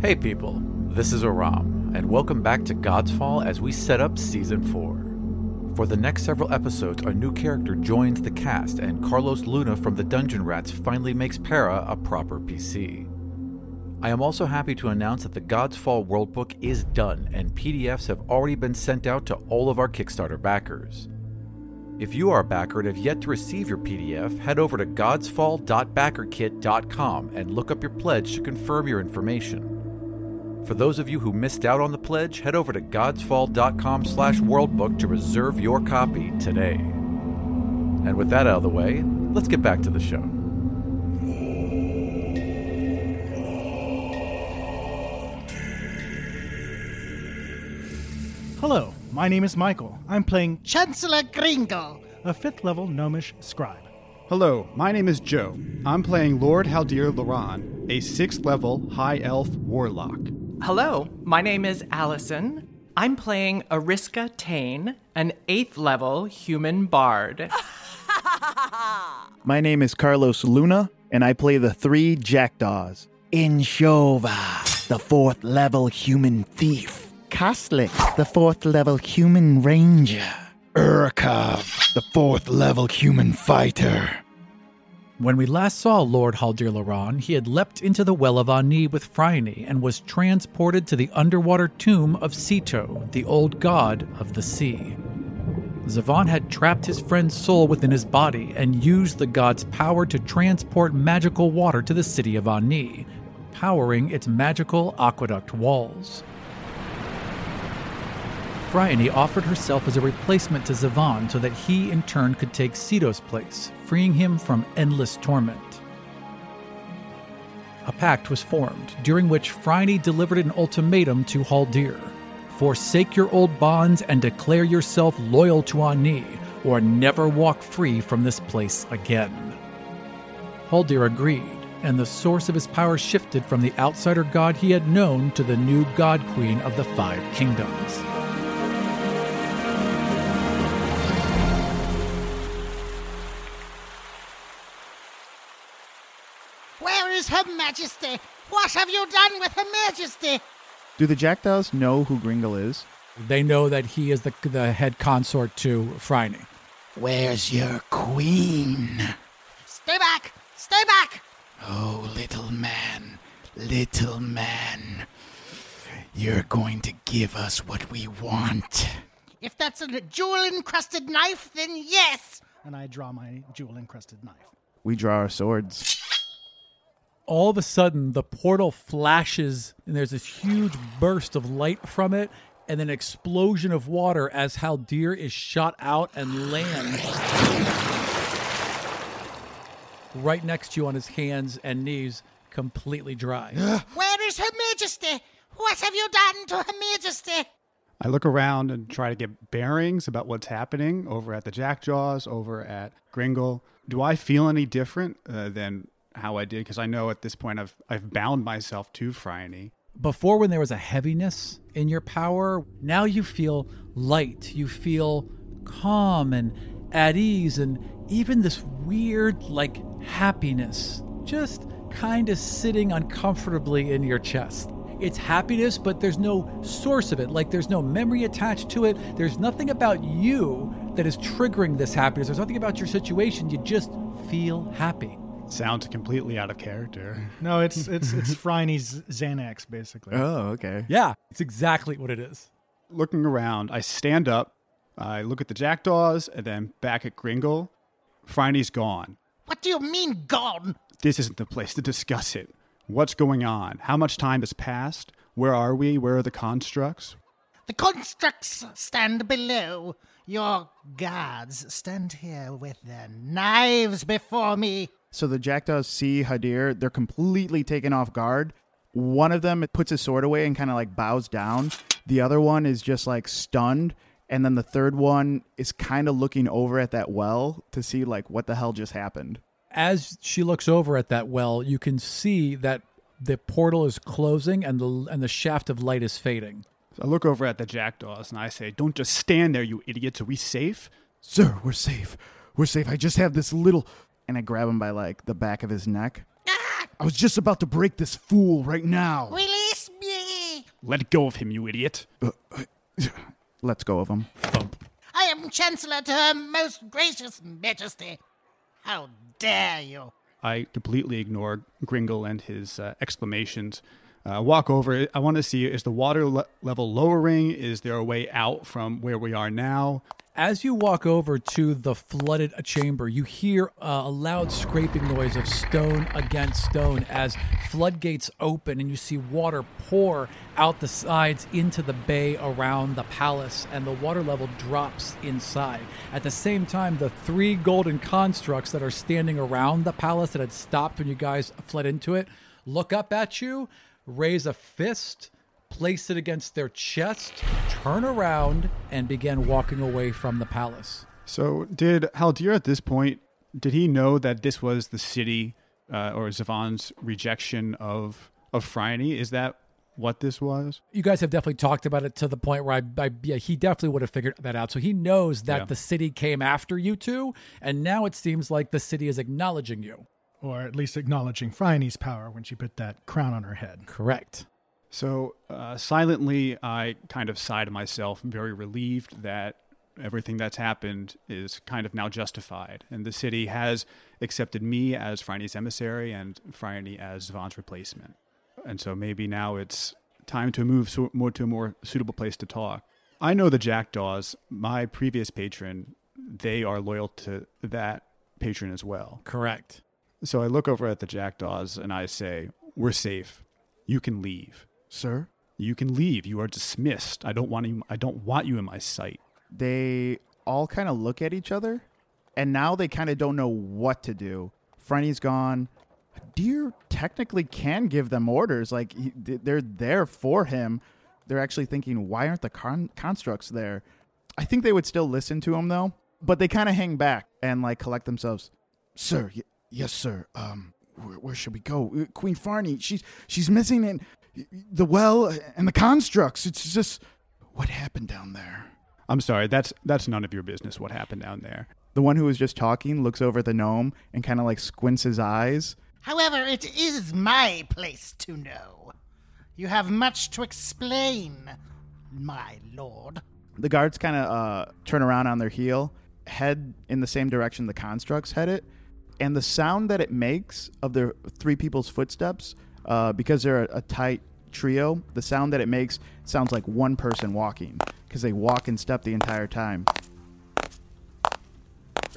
Hey people, this is Aram, and welcome back to Godsfall as we set up Season 4. For the next several episodes, our new character joins the cast, and Carlos Luna from the Dungeon Rats finally makes Para a proper PC. I am also happy to announce that the Godsfall Worldbook is done, and PDFs have already been sent out to all of our Kickstarter backers. If you are a backer and have yet to receive your PDF, head over to godsfall.backerkit.com and look up your pledge to confirm your information. For those of you who missed out on the pledge, head over to godsfall.com slash worldbook to reserve your copy today. And with that out of the way, let's get back to the show. Hello, my name is Michael. I'm playing Chancellor Gringle. a fifth level gnomish scribe. Hello, my name is Joe. I'm playing Lord Haldir Loran, a sixth level high elf warlock. Hello, my name is Allyson. I'm playing Eriska Taine, an eighth level human bard. My name is Carlos Luna, and I play the three jackdaws. Inshova, the fourth level human thief. Kastlik, the fourth level human ranger. Urkov, the fourth level human fighter. When we last saw Lord Haldir Loran, he had leapt into the well of Ani with Phryne and was transported to the underwater tomb of Sito, the old god of the sea. Zavon had trapped his friend's soul within his body and used the god's power to transport magical water to the city of Ani, powering its magical aqueduct walls. Phryne offered herself as a replacement to Zavon so that he in turn could take Sito's place, freeing him from endless torment. A pact was formed, during which Phryne delivered an ultimatum to Haldir Forsake your old bonds and declare yourself loyal to Ani, or never walk free from this place again. Haldir agreed, and the source of his power shifted from the outsider god he had known to the new god queen of the Five Kingdoms. Majesty? What have you done with Her Majesty? Do the jackdaws know who Gringle is? They know that he is the, the head consort to Phryne. Where's your queen? Stay back! Stay back! Oh, little man, little man. You're going to give us what we want. If that's a jewel encrusted knife, then yes! And I draw my jewel encrusted knife. We draw our swords. All of a sudden the portal flashes and there's this huge burst of light from it and an explosion of water as Haldir is shot out and lands right next to you on his hands and knees completely dry. Where is Her Majesty? What have you done to Her Majesty? I look around and try to get bearings about what's happening over at the Jackdaws, over at Gringle. Do I feel any different uh, than how I did? Because I know at this point I've I've bound myself to Phryne. Before when there was a heaviness in your power, now you feel light. You feel calm and at ease and even this weird like happiness just kind of sitting uncomfortably in your chest. It's happiness, but there's no source of it. Like there's no memory attached to it. There's nothing about you that is triggering this happiness. There's nothing about your situation. You just feel happy. Sounds completely out of character. No, it's it's it's Phryne's Xanax, basically. Oh, okay. Yeah, it's exactly what it is. Looking around, I stand up. I look at the Jackdaws and then back at Gringle. Phryne's gone. What do you mean, gone? This isn't the place to discuss it. What's going on? How much time has passed? Where are we? Where are the constructs? The constructs stand below. Your guards stand here with their knives before me. So the jackdaws see Haldir. They're completely taken off guard. One of them puts his sword away and kind of like bows down. The other one is just like stunned. And then the third one is kind of looking over at that well to see like what the hell just happened. As she looks over at that well, you can see that the portal is closing and the and the shaft of light is fading. So I look over at the Jackdaws and I say, Don't just stand there, you idiots. Are we safe? Sir, we're safe. We're safe. I just have this little. And I grab him by like the back of his neck. I was just about to break this fool right now. Release me! Let go of him, you idiot. Let's go of him. I am Chancellor to Her Most Gracious Majesty. How dare you? I completely ignore Gringle and his uh, exclamations. Uh, walk over. I want to see is the water le- level lowering? Is there a way out from where we are now? As you walk over to the flooded chamber, you hear a loud scraping noise of stone against stone as floodgates open and you see water pour out the sides into the bay around the palace, and the water level drops inside. At the same time, the three golden constructs that are standing around the palace that had stopped when you guys fled into it look up at you, raise a fist place it against their chest, turn around, and begin walking away from the palace. So, did Haldir at this point, did he know that this was the city uh, or Zavon's rejection of of Phryne? Is that what this was? You guys have definitely talked about it to the point where I, I yeah, he definitely would have figured that out. So he knows that Yeah. the city came after you two, and now it seems like the city is acknowledging you. Or at least acknowledging Phryne's power when she put that crown on her head. Correct. So, uh, silently, I kind of sigh to myself, very relieved that everything that's happened is kind of now justified. And the city has accepted me as Phryne's emissary and Phryne as Zavon's replacement. And so maybe now it's time to move so, more to a more suitable place to talk. I know the Jackdaws, my previous patron, they are loyal to that patron as well. Correct. So I look over at the Jackdaws and I say, We're safe. You can leave. Sir? You can leave. You are dismissed. I don't want you. I don't want you in my sight. They all kind of look at each other, and now they kind of don't know what to do. Phryne's gone. Deer technically can give them orders. Like, he, they're there for him. They're actually thinking, why aren't the con- constructs there? I think they would still listen to him, though. But they kind of hang back and, like, collect themselves. Sir, y- yes, sir. Um, where, where should we go? Uh, Queen Phryne, she's she's missing in the well and the constructs. It's just what happened down there. I'm sorry. That's that's none of your business. What happened down there? The one who was just talking looks over at the gnome and kind of like squints his eyes. However, it is my place to know. You have much to explain, my lord. The guards kind of uh, turn around on their heel, head in the same direction the constructs headed, and the sound that it makes of their three people's footsteps, uh, because they're a, a tight trio, the sound that it makes sounds like one person walking because they walk and step the entire time.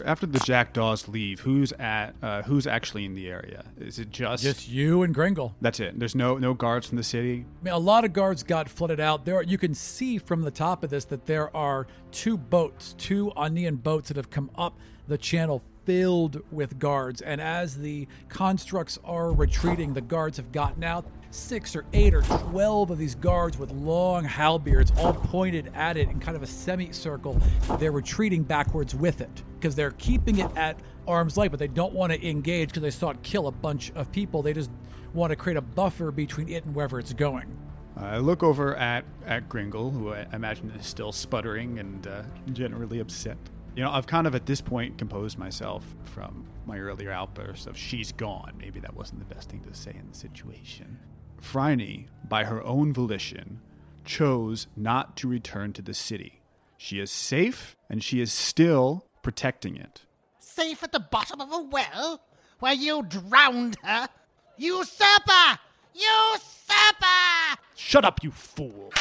After the Jackdaws leave, who's at? Uh, who's actually in the area? Is it just? Just you and Gringle. that's it. There's no no guards from the city. I mean, a lot of guards got flooded out. There, are, you can see from the top of this that there are two boats, two Anian boats that have come up the channel filled with guards. And as the constructs are retreating, the guards have gotten out. Six or eight or twelve of these guards with long halberds, all pointed at it in kind of a semicircle. They're retreating backwards with it because they're keeping it at arm's length, but they don't want to engage because they saw it kill a bunch of people. They just want to create a buffer between it and wherever it's going. I look over at at Gringle, who I imagine is still sputtering and uh, generally upset. You know, I've kind of at this point composed myself from my earlier outburst of "she's gone." Maybe that wasn't the best thing to say in the situation. Phryne, by her own volition, chose not to return to the city. She is safe, and she is still protecting it. Safe at the bottom of a well where you drowned her? Usurper! Usurper! Shut up, you fool!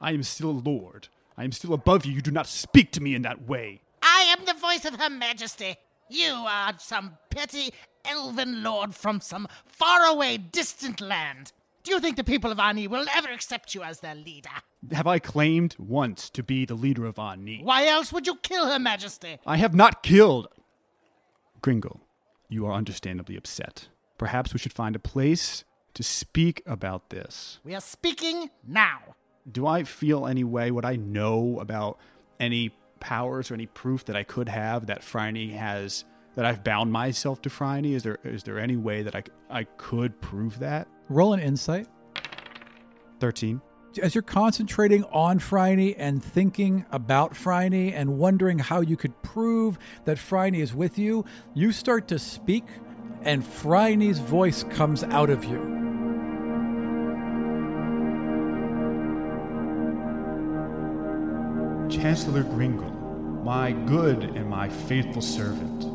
I am still a lord. I am still above you. You do not speak to me in that way. I am the voice of Her Majesty. You are some petty elven lord from some faraway, distant land. Do you think the people of Ani will ever accept you as their leader? Have I claimed once to be the leader of Ani? Why else would you kill Her Majesty? I have not killed. Gringle, you are understandably upset. Perhaps we should find a place to speak about this. We are speaking now. Do I feel any way? Would I know about any powers or any proof that I could have that Phryne has? That I've bound myself to Phryne? Is there is there any way that I I could prove that? Roll an insight. Thirteen. As you're concentrating on Phryne and thinking about Phryne and wondering how you could prove that Phryne is with you, you start to speak, and Phryne's voice comes out of you. Chancellor Gringle, my good and my faithful servant,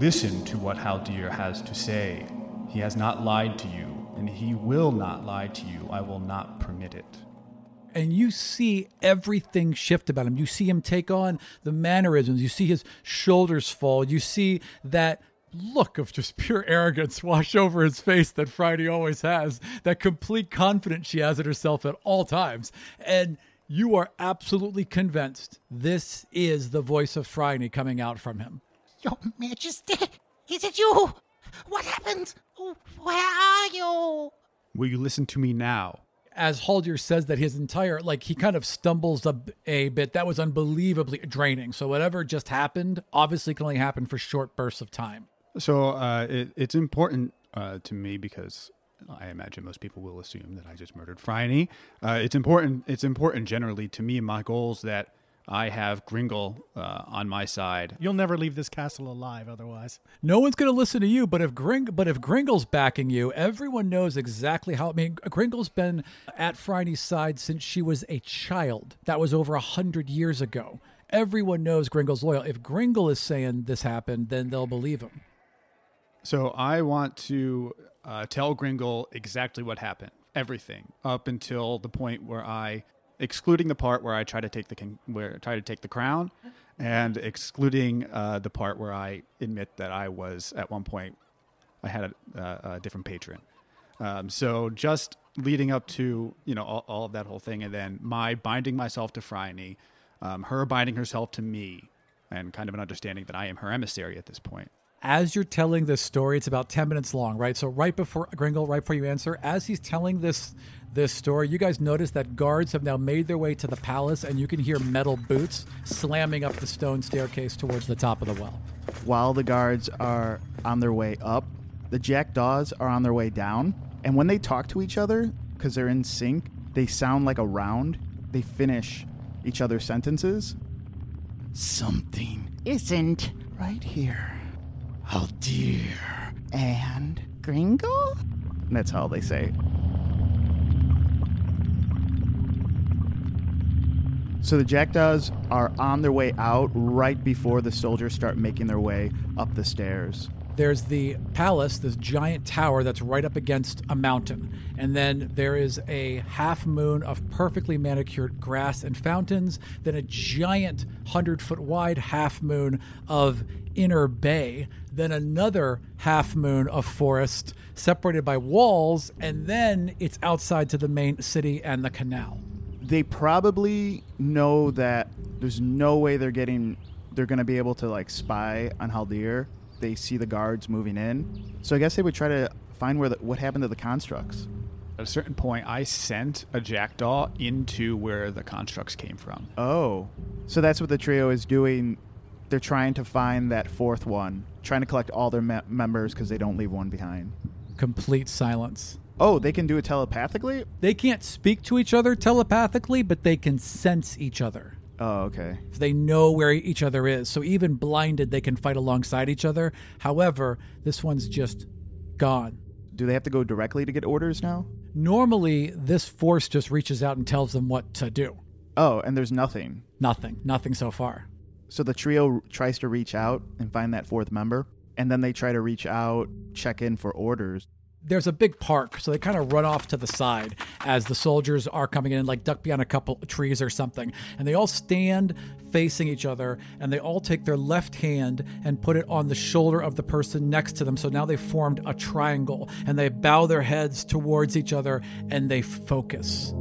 listen to what Haldir has to say. He has not lied to you, and he will not lie to you. I will not permit it. and you see everything shift about him. You see him take on the mannerisms. You see his shoulders fall. You see that look of just pure arrogance wash over his face that Phryne always has, that complete confidence she has in herself at all times. And you are absolutely convinced this is the voice of Phryne coming out from him. Your Majesty, is it you? What happened? Where are you? Will you listen to me now? as Haldir says that his entire like he kind of stumbles a, a bit that was unbelievably draining. So whatever just happened obviously can only happen for short bursts of time. So uh, it, it's important uh, to me because I imagine most people will assume that I just murdered Phryne. Uh, it's important. It's important generally to me. My goals that I have Gringle uh, on my side. You'll never leave this castle alive otherwise. No one's going to listen to you, but if Gring but if Gringle's backing you, everyone knows exactly how I mean Gringle's been at Phryne's side since she was a child. That was over a hundred years ago. Everyone knows Gringle's loyal. If Gringle is saying this happened, then they'll believe him. So I want to uh, tell Gringle exactly what happened, everything up until the point where I, excluding the part where I try to take the king, where I try to take the crown, and excluding uh, the part where I admit that I was at one point, I had a, a different patron. Um, so just leading up to you know all, all of that whole thing, and then my binding myself to Phryne, um, her binding herself to me, and kind of an understanding that I am her emissary at this point as you're telling this story, it's about 10 minutes long, right? So right before Gringle, right before you answer, as he's telling this this story, you guys notice that guards have now made their way to the palace and you can hear metal boots slamming up the stone staircase towards the top of the well. While the guards are on their way up, the jackdaws are on their way down. And when they talk to each other, because they're in sync, they sound like a round. They finish each other's sentences. Something isn't right here. Oh dear. And Gringle? That's all they say. So the jackdaws are on their way out right before the soldiers start making their way up the stairs. There's the palace, this giant tower that's right up against a mountain. And then there is a half moon of perfectly manicured grass and fountains, then a giant 100 foot wide half moon of inner bay, then another half moon of forest separated by walls, and then it's outside to the main city and the canal. They probably know that there's no way they're getting they're going to be able to like spy on Haldir. They see the guards moving in. So I guess they would try to find where the, what happened to the constructs. At a certain point, I sent a jackdaw into where the constructs came from. Oh. So that's what the trio is doing. They're trying to find that fourth one, trying to collect all their me- members because they don't leave one behind. Complete silence. Oh, they can do it telepathically? They can't speak to each other telepathically, but they can sense each other. Oh, okay. They know where each other is. So even blinded, they can fight alongside each other. However, this one's just gone. Do they have to go directly to get orders now? Normally, this force just reaches out and tells them what to do. Oh, and there's nothing. Nothing. Nothing so far. So the trio tries to reach out and find that fourth member, and then they try to reach out, check in for orders. There's a big park, so they kind of run off to the side as the soldiers are coming in, like duck behind a couple trees or something. And they all stand facing each other, and they all take their left hand and put it on the shoulder of the person next to them. So now they've formed a triangle, and they bow their heads towards each other and they focus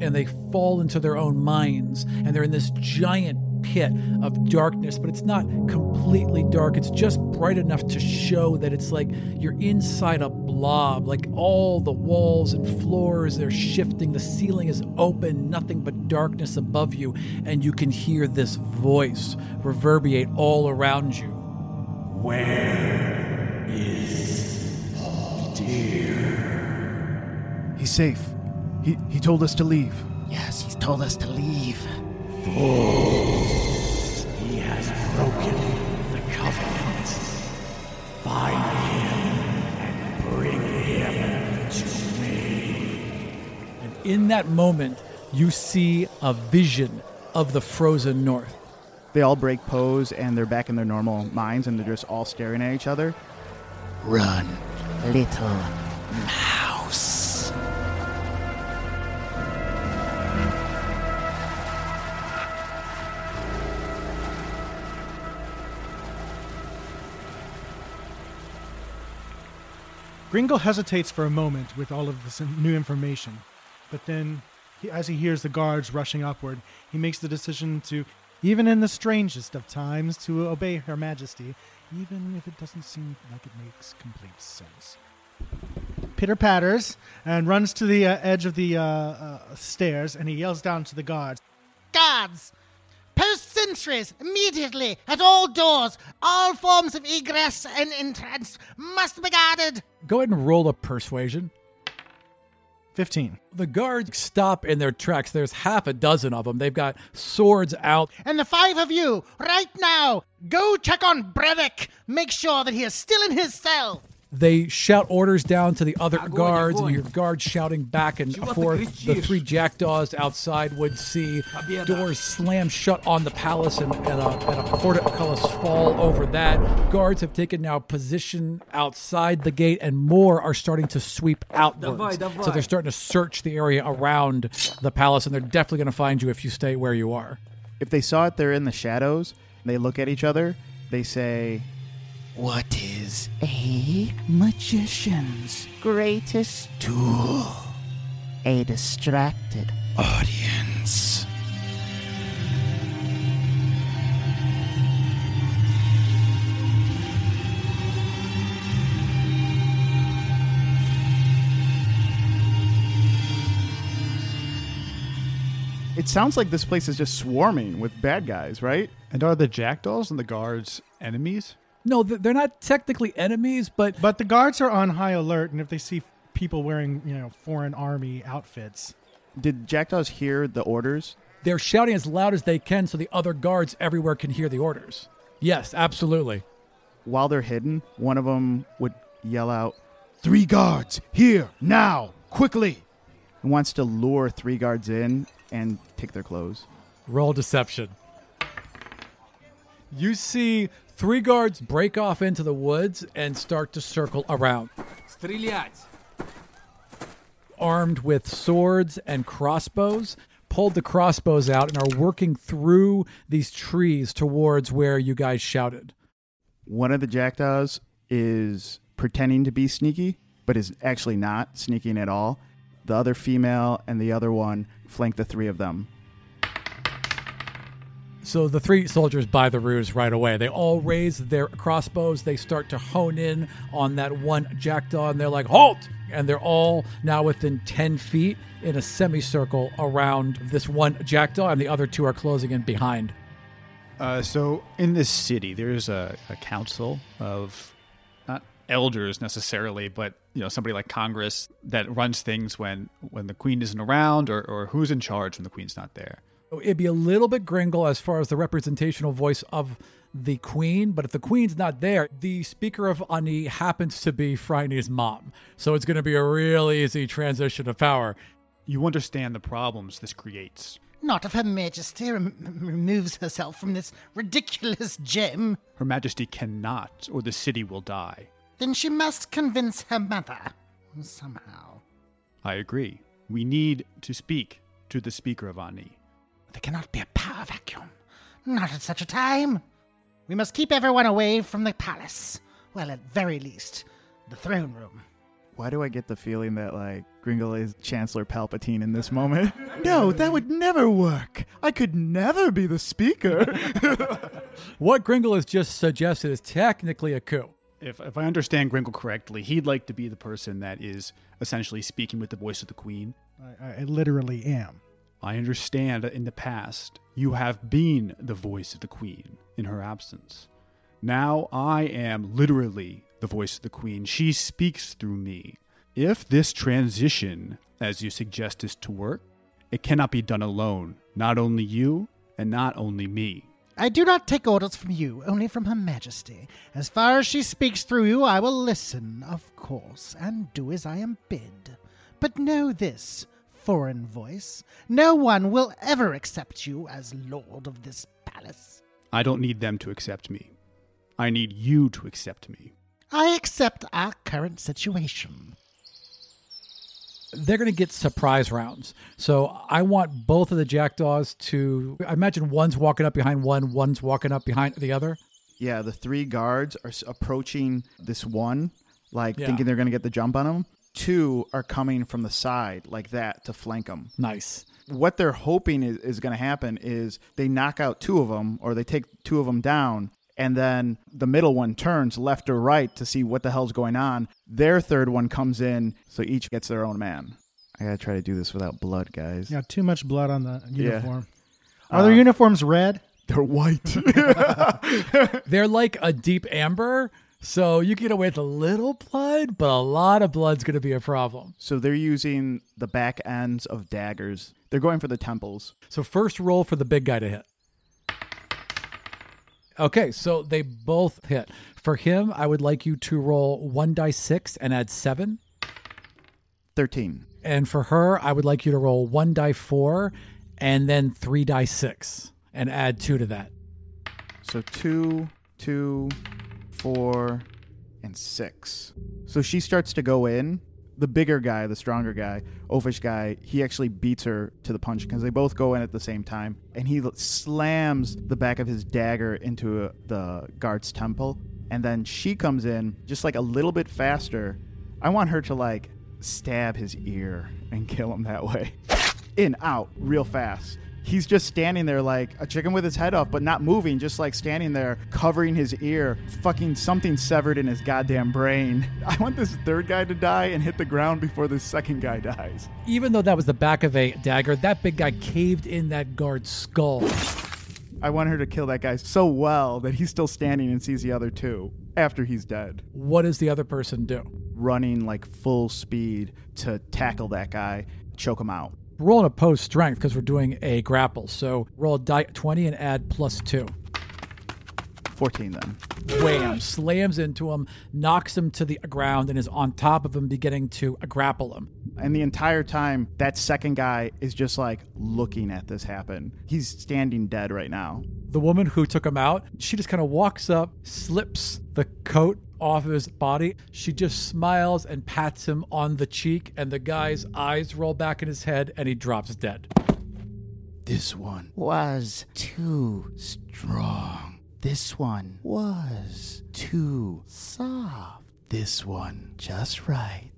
and they fall into their own minds and they're in this giant pit of darkness but it's not completely dark it's just bright enough to show that it's like you're inside a blob like all the walls and floors they're shifting the ceiling is open nothing but darkness above you and you can hear this voice reverberate all around you Where is dear? He's safe. He, he told us to leave. Yes, he's told us to leave. He has broken the covenant. Find him and bring him to me. And in that moment, you see a vision of the frozen north. They all break pose and they're back in their normal minds and they're just all staring at each other. Run, little mouse. Gringle hesitates for a moment with all of this new information, but then, he, as he hears the guards rushing upward, he makes the decision to, even in the strangest of times, to obey Her Majesty, even if it doesn't seem like it makes complete sense. Pitter patters and runs to the uh, edge of the uh, uh, stairs, and he yells down to the guards. Guards! Post sentries immediately at all doors. All forms of egress and entrance must be guarded. Go ahead and roll a persuasion. 15. The guards stop in their tracks. There's half a dozen of them. They've got swords out. And the five of you, right now, go check on Brevik. Make sure that he is still in his cell. They shout orders down to the other guards, and you hear guards shouting back and forth. The three jackdaws outside would see doors slam shut on the palace, and, and, a, and a portcullis fall over that. Guards have taken now position outside the gate, and more are starting to sweep outwards. So they're starting to search the area around the palace, and they're definitely going to find you if you stay where you are. If they saw it, they're in the shadows. They look at each other. They say, What is a magician's greatest tool? A distracted audience. It sounds like this place is just swarming with bad guys, right? And are the jackdaws and the guards enemies? No, they're not technically enemies, but But the guards are on high alert, and if they see people wearing, you know, foreign army outfits, Did jackdaws hear the orders? they're shouting as loud as they can so the other guards everywhere can hear the orders. Yes, absolutely. While they're hidden, one of them would yell out, Three guards, here, now, quickly. and wants to lure three guards in and take their clothes. Roll deception. You see three guards break off into the woods and start to circle around. Armed with swords and crossbows, pulled the crossbows out and are working through these trees towards where you guys shouted. One of the jackdaws is pretending to be sneaky, but is actually not sneaking at all. The other female and the other one flank the three of them. So the three soldiers buy the ruse right away. They all raise their crossbows. They start to hone in on that one jackdaw, and they're like, "Halt!" And they're all now within ten feet in a semicircle around this one jackdaw, and the other two are closing in behind. Uh, so in this city, there's a, a council of not elders necessarily, but you know somebody like Congress that runs things when when the queen isn't around, or, or who's in charge when the queen's not there. It'd be a little bit gringle as far as the representational voice of the queen, but if the queen's not there, the speaker of Ani happens to be Phryne's mom. So it's going to be a real easy transition of power. You understand the problems this creates. Not if Her Majesty rem- removes herself from this ridiculous gem. Her Majesty cannot, or the city will die. Then she must convince her mother. Somehow. I agree. We need to speak to the speaker of Ani. There cannot be a power vacuum. Not at such a time. We must keep everyone away from the palace. Well, at very least, the throne room. Why do I get the feeling that like Gringle is Chancellor Palpatine in this moment? no, that would never work. I could never be the speaker. What Gringle has just suggested is technically a coup. If, if I understand Gringle correctly, he'd like to be the person that is essentially speaking with the voice of the queen. I, I literally am. I understand that in the past you have been the voice of the queen in her absence. Now I am literally the voice of the queen. She speaks through me. If this transition, as you suggest, is to work, it cannot be done alone. Not only you, and not only me. I do not take orders from you, only from Her Majesty. As far as she speaks through you, I will listen, of course, and do as I am bid. But know this foreign voice. No one will ever accept you as lord of this palace. I don't need them to accept me. I need you to accept me. I accept our current situation. They're going to get surprise rounds. So I want both of the jackdaws to. I imagine one's walking up behind one, one's walking up behind the other. Yeah, the three guards are approaching this one, like Yeah. thinking they're going to get the jump on him. Two are coming from the side, like that, to flank them. Nice. What they're hoping is, is going to happen is they knock out two of them, or they take two of them down, and then the middle one turns left or right to see what the hell's going on. Their third one comes in, so each gets their own man. I gotta try to do this without blood, guys. Yeah, too much blood on the Yeah. uniform. Uh, are their uniforms red? They're white. They're like a deep amber. So you get away with a little blood, but a lot of blood's going to be a problem. so they're using the back ends of daggers. They're going for the temples. So first roll for the big guy to hit. Okay, so they both hit. For him, I would like you to roll one die six and add seven. 13. And for her, I would like you to roll one die four and then three die six and add two to that. So two, two, four, and six. So she starts to go in. The bigger guy, the stronger guy, oafish guy, he actually beats her to the punch because they both go in at the same time. And he slams the back of his dagger into uh, the guard's temple. And then she comes in just like a little bit faster. I want her to like stab his ear and kill him that way. In, out, real fast. He's just standing there like a chicken with his head off, but not moving, just like standing there, covering his ear. Fucking something severed in his goddamn brain. I want this third guy to die and hit the ground before this second guy dies. Even though that was the back of a dagger, that big guy caved in that guard's skull. I want her to kill that guy so well that he's still standing and sees the other two after he's dead. What does the other person do? Running like full speed to tackle that guy, choke him out. Roll an opposed strength because we're doing a grapple. So roll a die 20 and add plus two. 14 then. Wham! Slams into him, knocks him to the ground, and is on top of him, beginning to grapple him. And the entire time, that second guy is just like looking at this happen. He's standing dead right now. The woman who took him out, she just kind of walks up, slips the coat off of his body. She just smiles and pats him on the cheek, and the guy's eyes roll back in his head, and he drops dead. This one was too strong. This one was too soft. This one just right.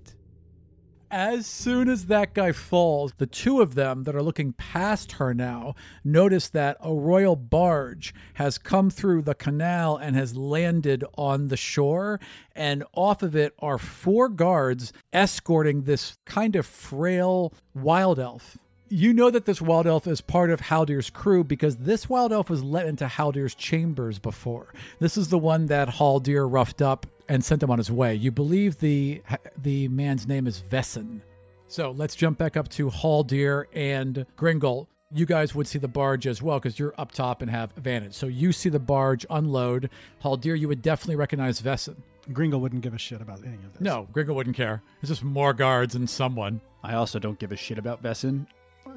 As soon as that guy falls, the two of them that are looking past her now notice that a royal barge has come through the canal and has landed on the shore. And off of it are four guards escorting this kind of frail wild elf. You know that this wild elf is part of Haldir's crew because this wild elf was let into Haldir's chambers before. This is the one that Haldir roughed up and sent him on his way. You believe the the man's name is Vesson. So let's jump back up to Haldir and Gringle. You guys would see the barge as well because you're up top and have advantage. So you see the barge unload. Haldir, you would definitely recognize Vesson. Gringle wouldn't give a shit about any of this. No, Gringle wouldn't care. It's just more guards and someone. I also don't give a shit about Vesson.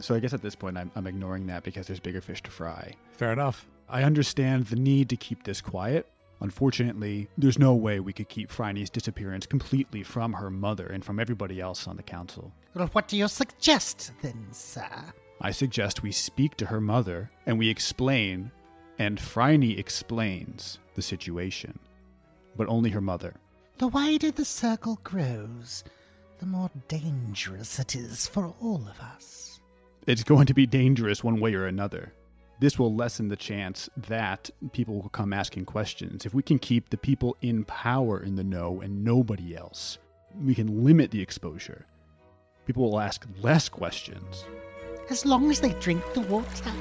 So I guess at this point I'm, I'm ignoring that because there's bigger fish to fry. Fair enough. I understand the need to keep this quiet. Unfortunately, there's no way we could keep Phryne's disappearance completely from her mother and from everybody else on the council. Well, what do you suggest then, sir? I suggest we speak to her mother and we explain, and Phryne explains the situation. But only her mother. The wider the circle grows, the more dangerous it is for all of us. It's going to be dangerous one way or another. This will lessen the chance that people will come asking questions. If we can keep the people in power in the know and nobody else, we can limit the exposure. People will ask less questions. As long as they drink the water.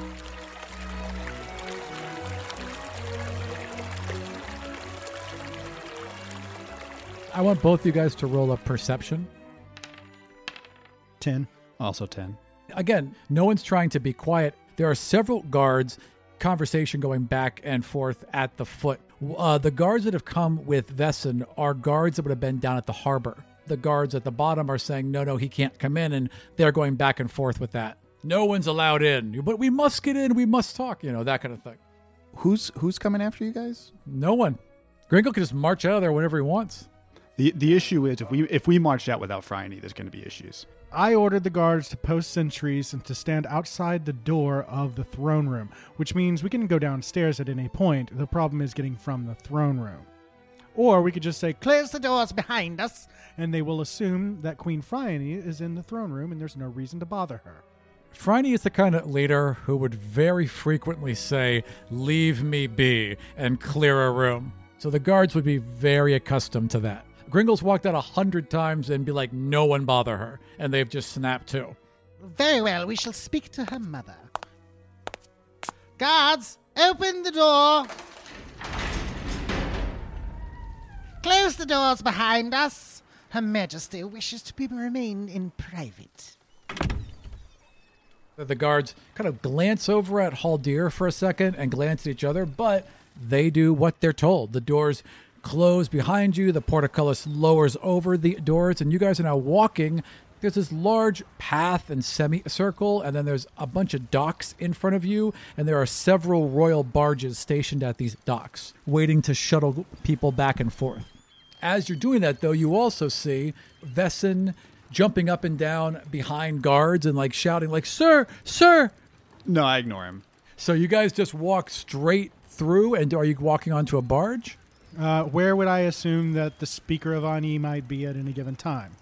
I want both you guys to roll up perception. 10. Also 10. Again, no one's trying to be quiet. There are several guards, conversation going back and forth at the foot. Uh, the guards that have come with Vesson are guards that would have been down at the harbor. The guards at the bottom are saying, no, no, he can't come in. And they're going back and forth with that. No one's allowed in, but we must get in. We must talk, you know, that kind of thing. Who's who's coming after you guys? No one. Gringle can just march out of there whenever he wants. The the issue is if we if we march out without Phryne, there's going to be issues. I ordered the guards to post sentries and to stand outside the door of the throne room, which means we can go downstairs at any point. The problem is getting from the throne room. Or we could just say, Close the doors behind us. and they will assume that Queen Phryne is in the throne room and there's no reason to bother her. Phryne is the kind of leader who would very frequently say, Leave me be, and clear a room. So the guards would be very accustomed to that. Gringles walked out a hundred times and be like, No one bother her. And they've just snapped too. Very well, we shall speak to her mother. Guards, open the door. Close the doors behind us. Her Majesty wishes to be remain in private. The guards kind of glance over at Haldir for a second and glance at each other, but they do what they're told. The doors close behind you, the portcullis lowers over the doors, and you guys are now walking. There's this large path and semicircle, and then there's a bunch of docks in front of you, and there are several royal barges stationed at these docks, waiting to shuttle people back and forth. As you're doing that, though, you also see Vesson jumping up and down behind guards and like shouting, like, "Sir, sir!" No, I ignore him. So you guys just walk straight through, and are you walking onto a barge? Uh, where would I assume that the Speaker of Ani might be at any given time?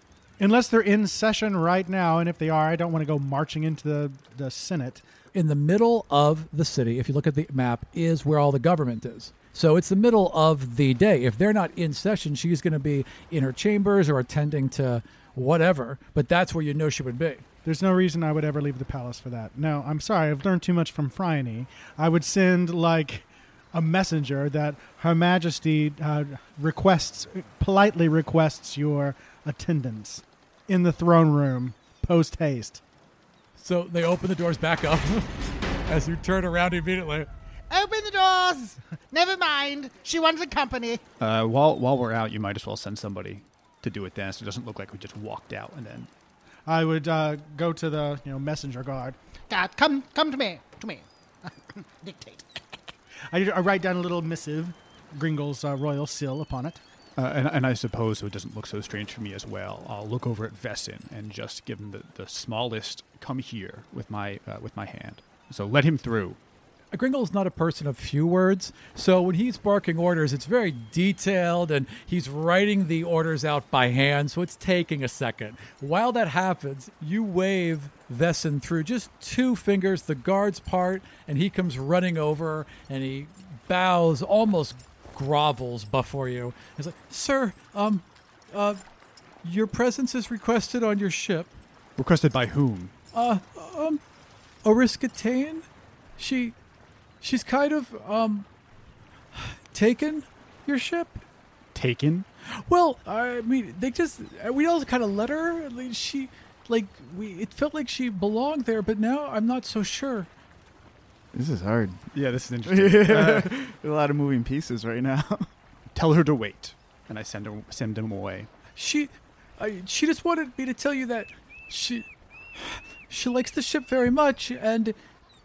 Unless they're in session right now, and if they are, I don't want to go marching into the, the Senate. In the middle of the city, if you look at the map, is where all the government is. So it's the middle of the day. If they're not in session, she's going to be in her chambers or attending to whatever. But that's where you know she would be. There's no reason I would ever leave the palace for that. No, I'm sorry. I've learned too much from Phryne. I would send like a messenger that Her Majesty uh, requests, politely requests your attendance in the throne room post haste. So they open the doors back up as you turn around immediately. Open the doors. Never mind. She wanted company. Uh, while while we're out, you might as well send somebody to do it then, so it doesn't look like we just walked out and then. I would uh, go to the you know messenger guard. God, come, come to me. To me. Dictate. I, I write down a little missive, Gringle's uh, royal seal upon it. Uh, and, and I suppose so it doesn't look so strange for me as well. I'll look over at Vesson and just give him the, the smallest "come here" with my uh, with my hand. So let him through. Gringle's not a person of few words, so when he's barking orders, it's very detailed and he's writing the orders out by hand, so it's taking a second. While that happens, you wave Vesson through just two fingers, the guard's part, and he comes running over and he bows, almost grovels before you. He's like, Sir, um, uh, your presence is requested on your ship. Requested by whom? Uh, um, Eriska Taine? She she's kind of um taken your ship Taken? well i mean they just we all kind of let her like, she like we it felt like she belonged there but now i'm not so sure This is hard. Yeah, this is interesting. Uh, There's a lot of moving pieces right now. tell her to wait, and I send him send him away. she I, she just wanted me to tell you that she she likes the ship very much and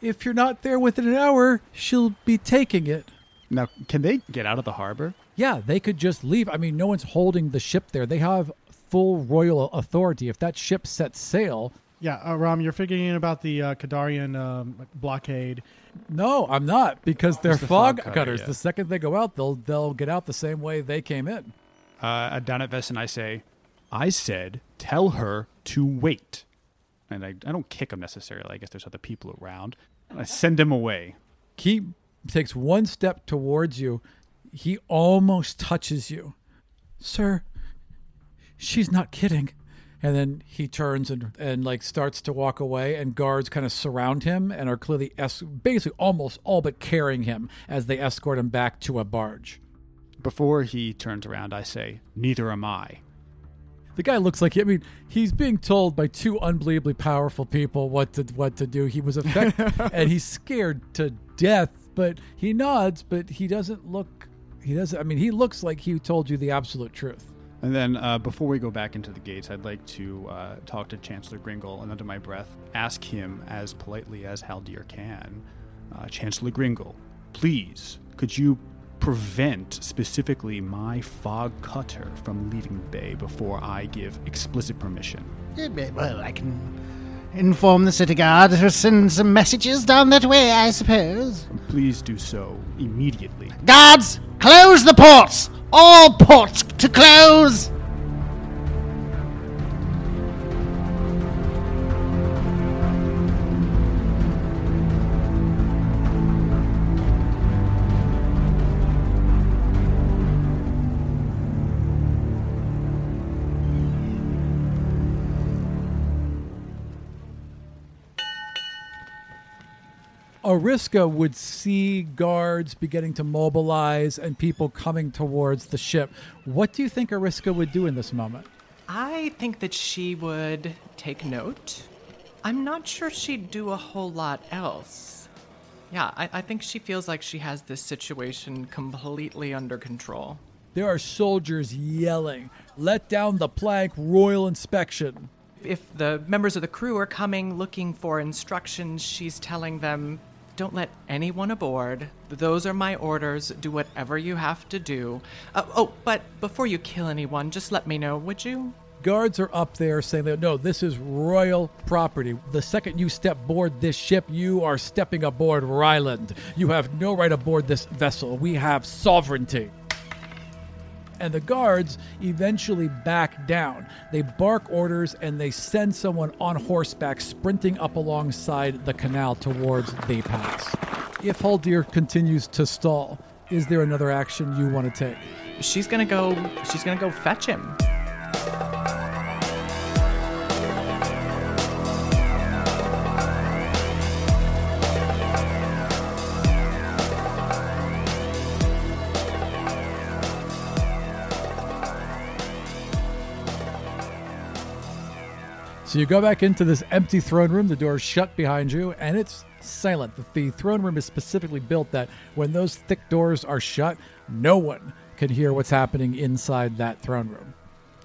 if you're not there within an hour she'll be taking it Now, can they get out of the harbor? Yeah, they could just leave. I mean, no one's holding the ship there. They have full royal authority. If that ship sets sail, Yeah, uh, Ram, you're figuring about the uh, Kadarian um, blockade. no, I'm not because they're the fog, fog cutter, cutters. yeah. The second they go out, they'll they'll get out the same way they came in. Uh, down at and I say, I said, tell her to wait. And I, I don't kick him necessarily. I guess there's other people around. I send him away. He takes one step towards you. He almost touches you, sir. She's not kidding. And then he turns and and like starts to walk away, and guards kind of surround him and are clearly es- basically almost all but carrying him as they escort him back to a barge. Before he turns around, I say, neither am I. The guy looks like I mean he's being told by two unbelievably powerful people what to what to do. He was affected and he's scared to death, but he nods, but he doesn't look he doesn't I mean he looks like he told you the absolute truth. And then uh, before we go back into the gates, I'd like to uh, talk to Chancellor Gringle and under my breath ask him as politely as Haldir can uh, Chancellor Gringle, please, could you prevent specifically my fog cutter from leaving the bay before I give explicit permission? Eh, Well, I can inform the city guard to send some messages down that way, I suppose. Please do so immediately. Guards, close the ports! All ports to close! Eriska would see guards beginning to mobilize and people coming towards the ship. What do you think Eriska would do in this moment? I think that she would take note. I'm not sure she'd do a whole lot else. Yeah, I, I think she feels like she has this situation completely under control. There are soldiers yelling, Let down the plank, royal inspection. If the members of the crew are coming looking for instructions, she's telling them, don't let anyone aboard. Those are my orders. Do whatever you have to do. Uh, oh, but before you kill anyone, just let me know, would you? Guards are up there saying that no, this is royal property. The second you step aboard this ship, you are stepping aboard Ryland. You have no right aboard this vessel. We have sovereignty. And the guards eventually back down. They bark orders and they send someone on horseback sprinting up alongside the canal towards the pass. If Haldir continues to stall, is there another action you want to take? She's gonna go. She's gonna go fetch him. So you go back into this empty throne room, the door's shut behind you, and it's silent. The, the throne room is specifically built that when those thick doors are shut, no one can hear what's happening inside that throne room.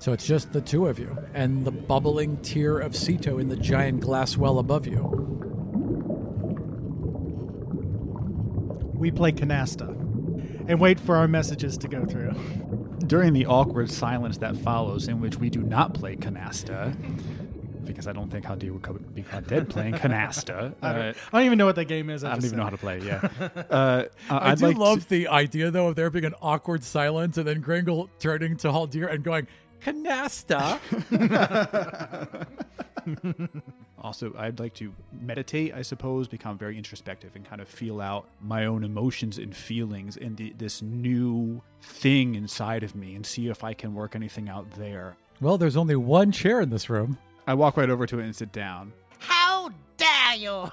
So it's just the two of you and the bubbling tear of Ceto in the giant glass well above you. We play canasta and wait for our messages to go through. During the awkward silence that follows, in which we do not play canasta, because I don't think Haldir would be caught dead playing canasta. I, don't, uh, I don't even know what that game is. I don't just even know how to play. Yeah, it. uh, I I'd do like to- love the idea, though, of there being an awkward silence and then Gringle turning to Haldir and going, Canasta. Also, I'd like to meditate, I suppose, become very introspective and kind of feel out my own emotions and feelings and the, this new thing inside of me and see if I can work anything out there. well, there's only one chair in this room. I walk right over to it and sit down. How dare you!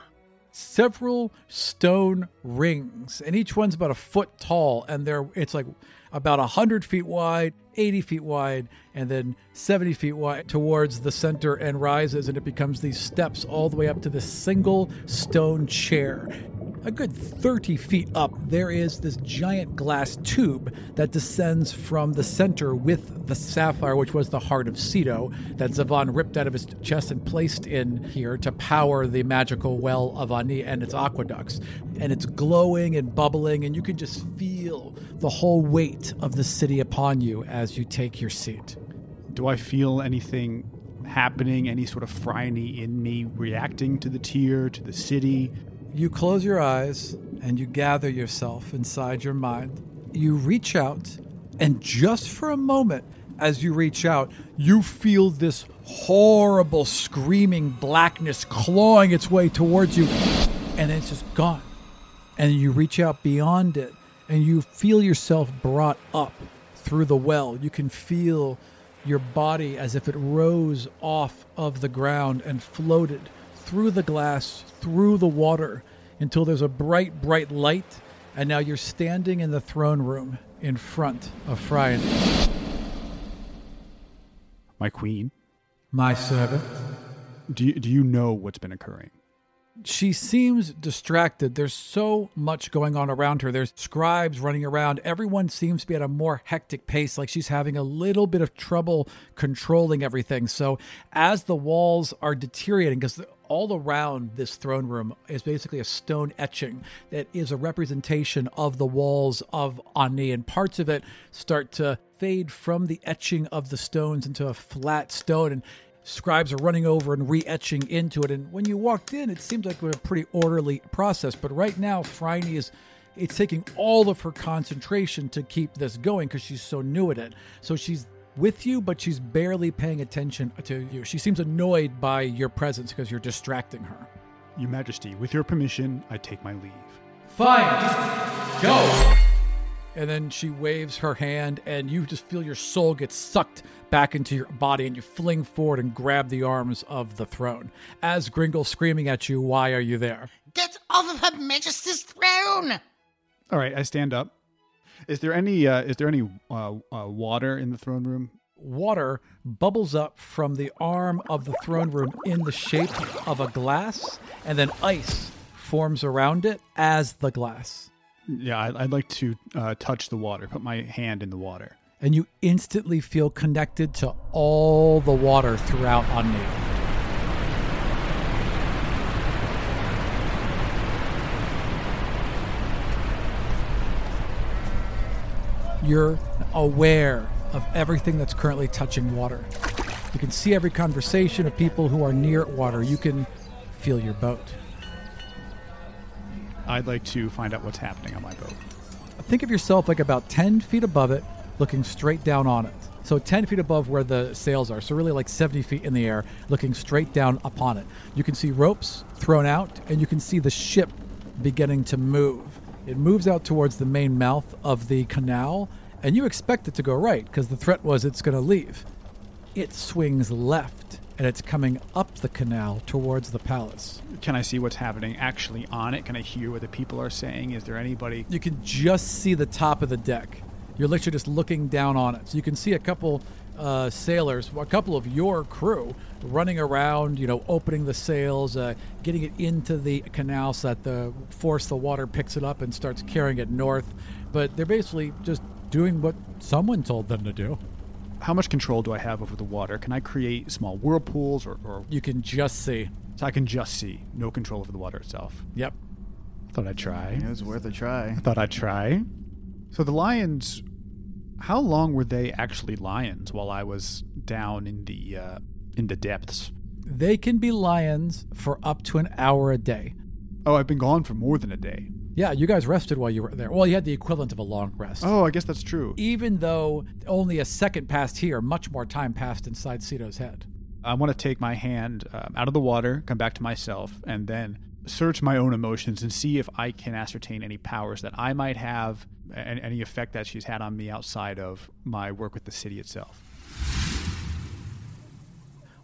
several stone rings, and each one's about a foot tall, and they're it's like about a hundred feet wide, eighty feet wide, and then seventy feet wide towards the center and rises, and it becomes these steps all the way up to this single stone chair. A good 30 feet up, there is this giant glass tube that descends from the center with the sapphire, which was the heart of Ceto, that Zavon ripped out of his chest and placed in here to power the magical well of Ani and its aqueducts. And it's glowing and bubbling, and you can just feel the whole weight of the city upon you as you take your seat. Do I feel anything happening, any sort of Phryne in me reacting to the tear, to the city? You close your eyes and you gather yourself inside your mind. You reach out, and just for a moment, as you reach out, you feel this horrible screaming blackness clawing its way towards you, and it's just gone. And you reach out beyond it, and you feel yourself brought up through the well. You can feel your body as if it rose off of the ground and floated through the glass, through the water, until there's a bright, bright light, and now you're standing in the throne room in front of Phryne. My queen, My servant. do you, do you know what's been occurring? she seems distracted. There's so much going on around her. There's scribes running around. Everyone seems to be at a more hectic pace, like she's having a little bit of trouble controlling everything. So, as the walls are deteriorating, because all around this throne room is basically a stone etching that is a representation of the walls of Ani, and parts of it start to fade from the etching of the stones into a flat stone. And scribes are running over and re-etching into it. And when you walked in, it seemed like a pretty orderly process. But right now, Phryne is it's taking all of her concentration to keep this going because she's so new at it. So she's with you, but she's barely paying attention to you. She seems annoyed by your presence because you're distracting her. Your Majesty, with your permission, I take my leave. Fine, just go. And then she waves her hand, and you just feel your soul get sucked back into your body, and you fling forward and grab the arms of the throne. As Gringle's screaming at you, Why are you there? Get off of Her Majesty's throne! All right, I stand up. Is there any uh, is there any uh, uh, water in the throne room? Water bubbles up from the arm of the throne room in the shape of a glass, and then ice forms around it as the glass. Yeah, I'd, like to uh, touch the water, put my hand in the water. And you instantly feel connected to all the water throughout Ani. You're aware of everything that's currently touching water. You can see every conversation of people who are near water. You can feel your boat. I'd like to find out what's happening on my boat. Think of yourself like about 10 feet above it, looking straight down on it. So 10 feet above where the sails are. So really like 70 feet in the air, looking straight down upon it. You can see ropes thrown out, and you can see the ship beginning to move. It moves out towards the main mouth of the canal, and you expect it to go right because the threat was it's going to leave. It swings left, and it's coming up the canal towards the palace. Can I see what's happening actually on it? Can I hear what the people are saying? Is there anybody? You can just see the top of the deck. You're literally just looking down on it. So you can see a couple uh, sailors, a couple of your crew, running around, you know, opening the sails, uh, getting it into the canal so that the force the water picks it up and starts carrying it north. But they're basically just doing what someone told them to do. How much control do I have over the water? Can I create small whirlpools or, or You can just see. so I can just see, no control over the water itself? Yep. Thought I'd try. It was worth a try. I Thought I'd try. So the lions, how long were they actually lions while I was down in the uh, in the depths? They can be lions for up to an hour a day. Oh, I've been gone for more than a day. Yeah, you guys rested while you were there. Well, you had the equivalent of a long rest. Oh, I guess that's true. Even though only a second passed here, much more time passed inside Ceto's head. I want to take my hand um, out of the water, come back to myself, and then search my own emotions and see if I can ascertain any powers that I might have any effect that she's had on me outside of my work with the city itself.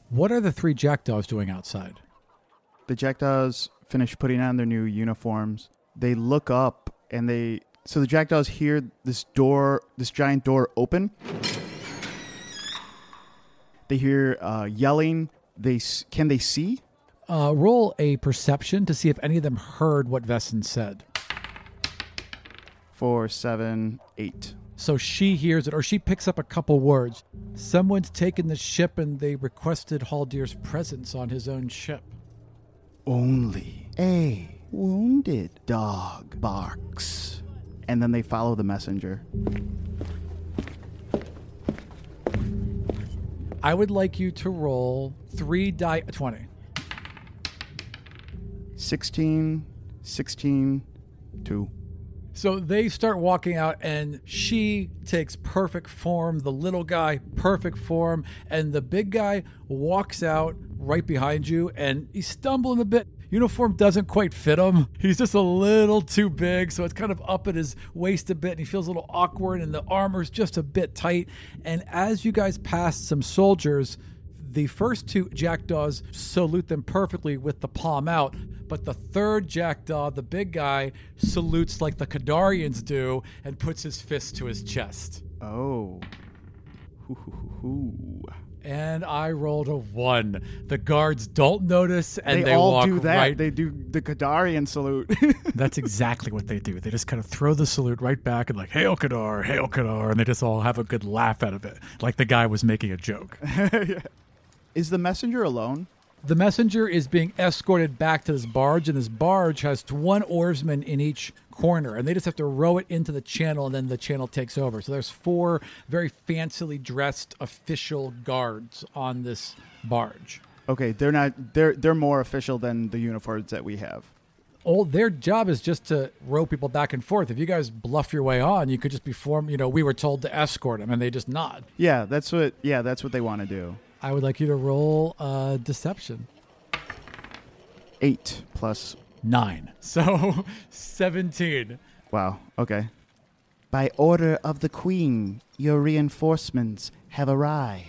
What are the three jackdaws doing outside? The jackdaws finish putting on their new uniforms. They look up and they so the jackdaws hear this door, this giant door open. They hear uh, yelling. They can they see? Uh, roll a perception to see if any of them heard what Vesson said. Four, seven, eight. So she hears it, or she picks up a couple words. Someone's taken the ship and they requested Haldir's presence on his own ship. Only a wounded dog barks. And then they follow the messenger. I would like you to roll three die 20. 16, 16, 2. So they start walking out, and she takes perfect form. The little guy, perfect form. And the big guy walks out right behind you, and he's stumbling a bit. Uniform doesn't quite fit him. He's just a little too big, so it's kind of up at his waist a bit, and he feels a little awkward, and the armor's just a bit tight. And as you guys pass some soldiers, the first two jackdaws salute them perfectly with the palm out, but the third jackdaw, the big guy, salutes like the Kadarians do and puts his fist to his chest. Oh. Ooh. And I rolled a one. The guards don't notice, and they, they, all walk do that. right. They do the Kadarian salute. That's exactly what they do. They just kind of throw the salute right back and like, "Hail Kadar, hail Kadar," and they just all have a good laugh out of it, like the guy was making a joke. Is the messenger alone? The messenger is being escorted back to this barge, and this barge has one oarsman in each corner, and they just have to row it into the channel, and then the channel takes over. So there's four very fancily dressed official guards on this barge. Okay, they're not. They're they're more official than the uniforms that we have. Oh, their job is just to row people back and forth. If you guys bluff your way on, you could just be form. You know, we were told to escort them, and they just nod. Yeah, that's what. Yeah, that's what they want to do. I would like you to roll uh, deception. Eight. Nine. So seventeen. Wow. Okay. By order of the queen, your reinforcements have arrived.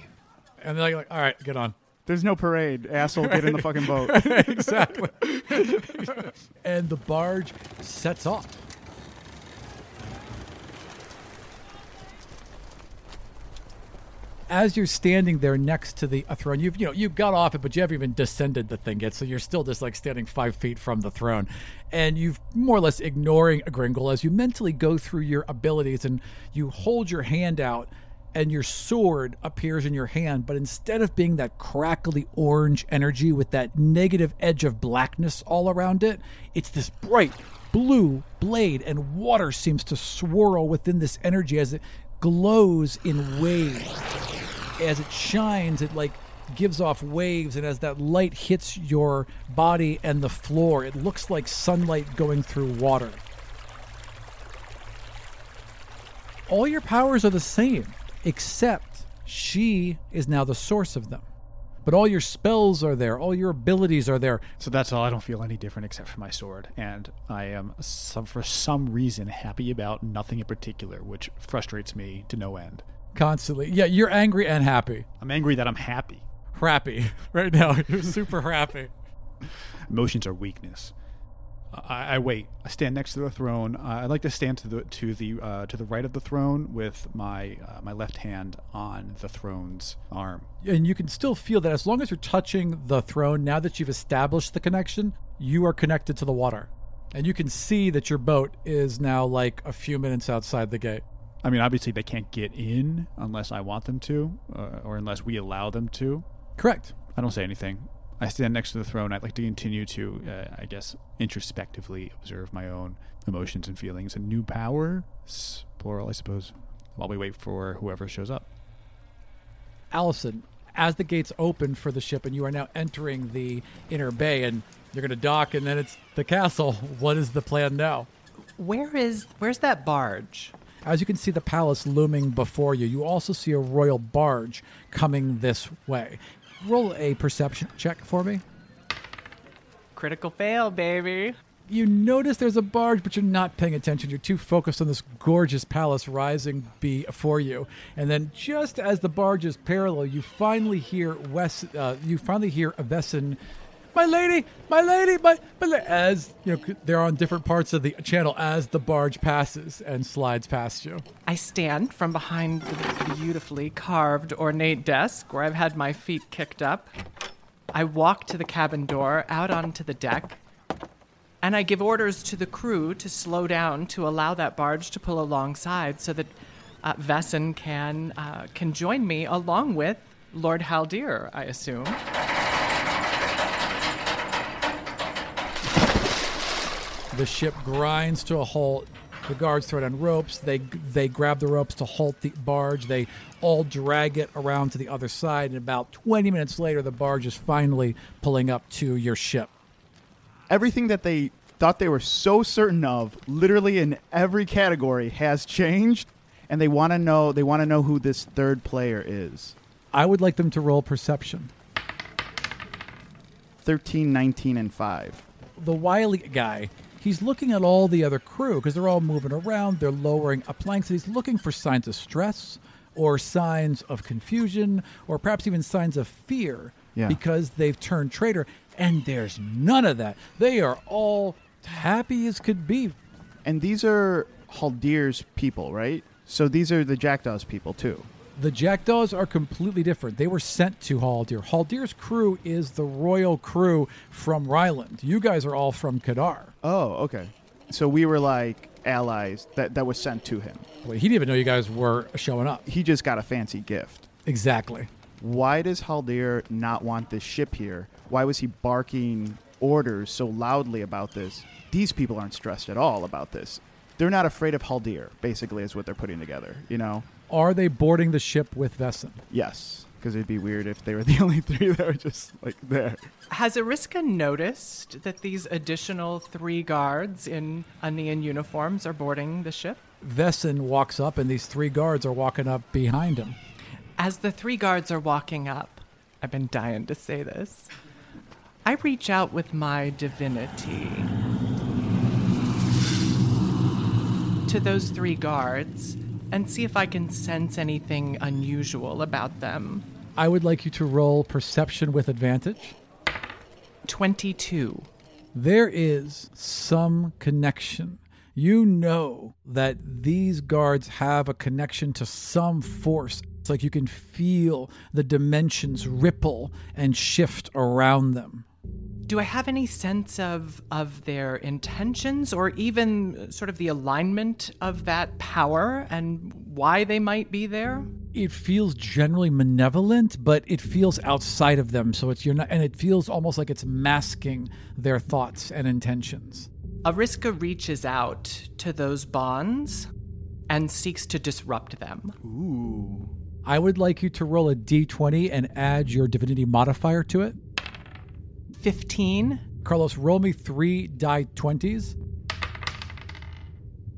And they're like, all right, get on. There's no parade. Asshole, get in the fucking boat. exactly. and the barge sets off. As you're standing there next to the throne, you've you know you got off it, but you haven't even descended the thing yet, so you're still just like standing five feet from the throne, and you've more or less ignoring a Gringle as you mentally go through your abilities and you hold your hand out and your sword appears in your hand, but instead of being that crackly orange energy with that negative edge of blackness all around it, it's this bright blue blade, and water seems to swirl within this energy as it glows in waves. As it shines, it like gives off waves, and as that light hits your body and the floor, it looks like sunlight going through water. All your powers are the same except she is now the source of them. But all your spells are there, all your abilities are there. So that's all. I don't feel any different except for my sword, and I am some, for some reason happy about nothing in particular, which frustrates me to no end. Constantly. Yeah, you're angry and happy. I'm angry that I'm happy. Happy. Right now, you're super happy. Emotions are weakness. I, I wait. I stand next to the throne. Uh, I like to stand to the to the uh, to the right of the throne with my uh, my left hand on the throne's arm. And you can still feel that as long as you're touching the throne, now that you've established the connection, you are connected to the water. And you can see that your boat is now like a few minutes outside the gate. I mean, obviously they can't get in unless I want them to, uh, or unless we allow them to. Correct. I don't say anything. I stand next to the throne. I'd like to continue to, uh, I guess, introspectively observe my own emotions and feelings and new power, plural, I suppose, while we wait for whoever shows up. Allyson, as the gates open for the ship and you are now entering the inner bay and you're going to dock and then it's the castle, what is the plan now? Where is where's that barge? As you can see the palace looming before you, you also see a royal barge coming this way. Roll a perception check for me. Critical fail, baby. You notice there's a barge, but you're not paying attention. You're too focused on this gorgeous palace rising before you. And then, just as the barge is parallel, you finally hear Wes. Uh, you finally hear a Vesson, "My lady, my lady, my, my la-" as you know they're on different parts of the channel as the barge passes and slides past you. I stand from behind the beautifully carved ornate desk where I've had my feet kicked up. I walk to the cabin door, out onto the deck, and I give orders to the crew to slow down to allow that barge to pull alongside so that uh, Vesson can uh, can join me along with Lord Haldir, I assume. The ship grinds to a halt. The guards throw down ropes. They they grab the ropes to halt the barge. They all drag it around to the other side. And about 20 minutes later, the barge is finally pulling up to your ship. Everything that they thought they were so certain of, literally in every category, has changed, and they want to know. They want to know who this third player is. I would like them to roll perception. 13, 19, and 5. The wily guy, he's looking at all the other crew because they're all moving around. They're lowering a plank. So he's looking for signs of stress or signs of confusion or perhaps even signs of fear Yeah. because they've turned traitor. And there's none of that. They are all happy as could be. And these are Haldir's people, right? So these are the Jackdaws people, too. The Jackdaws are completely different. They were sent to Haldir. Haldir's crew is the royal crew from Ryland. You guys are all from Kadar. Oh, okay. So we were like allies that that was sent to him. Wait, he didn't even know you guys were showing up. He just got a fancy gift. Exactly. Why does Haldir not want this ship here? Why was he barking orders so loudly about this? These people aren't stressed at all about this. They're not afraid of Haldir, basically, is what they're putting together, you know? Are they boarding the ship with Vesson? Yes, because it'd be weird if they were the only three that were just like there. Has Eriska noticed that these additional three guards in Aenean uniforms are boarding the ship? Vesson walks up, and these three guards are walking up behind him. As the three guards are walking up, I've been dying to say this. I reach out with my divinity to those three guards and see if I can sense anything unusual about them. I would like you to roll perception with advantage. 22. There is some connection. You know that these guards have a connection to some force. It's like you can feel the dimensions ripple and shift around them. Do I have any sense of of their intentions or even sort of the alignment of that power and why they might be there? It feels generally malevolent, but it feels outside of them. So it's you're not, and it feels almost like it's masking their thoughts and intentions. Eriska reaches out to those bonds and seeks to disrupt them. Ooh. I would like you to roll a d20 and add your divinity modifier to it. 15. Carlos, roll me three die 20s.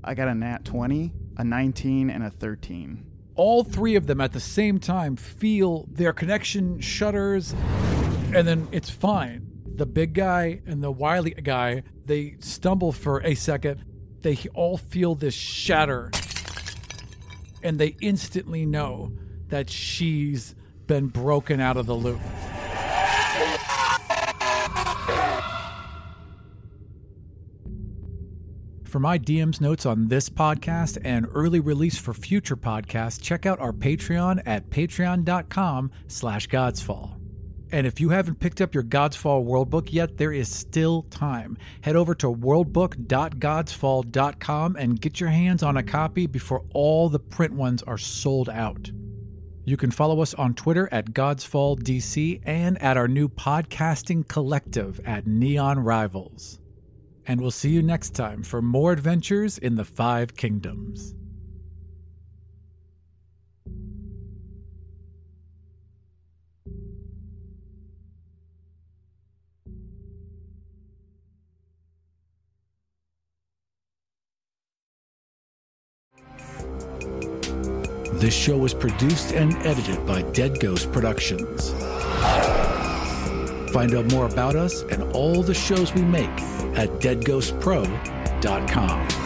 I got a nat 20, a 19, and a 13. All three of them at the same time feel their connection shudders, and then it's fine. The big guy and the wily guy, they stumble for a second. They all feel this shatter, and they instantly know that she's been broken out of the loop. For my DM's notes on this podcast and early release for future podcasts, check out our Patreon at patreon.com slash godsfall. And if you haven't picked up your Godsfall World Book yet, there is still time. Head over to worldbook.godsfall.com and get your hands on a copy before all the print ones are sold out. You can follow us on Twitter at GodsfallDC and at our new podcasting collective at Neon Rivals. And we'll see you next time for more adventures in the Five Kingdoms. This show was produced and edited by Dead Ghost Productions. Find out more about us and all the shows we make at deadghostpro.com.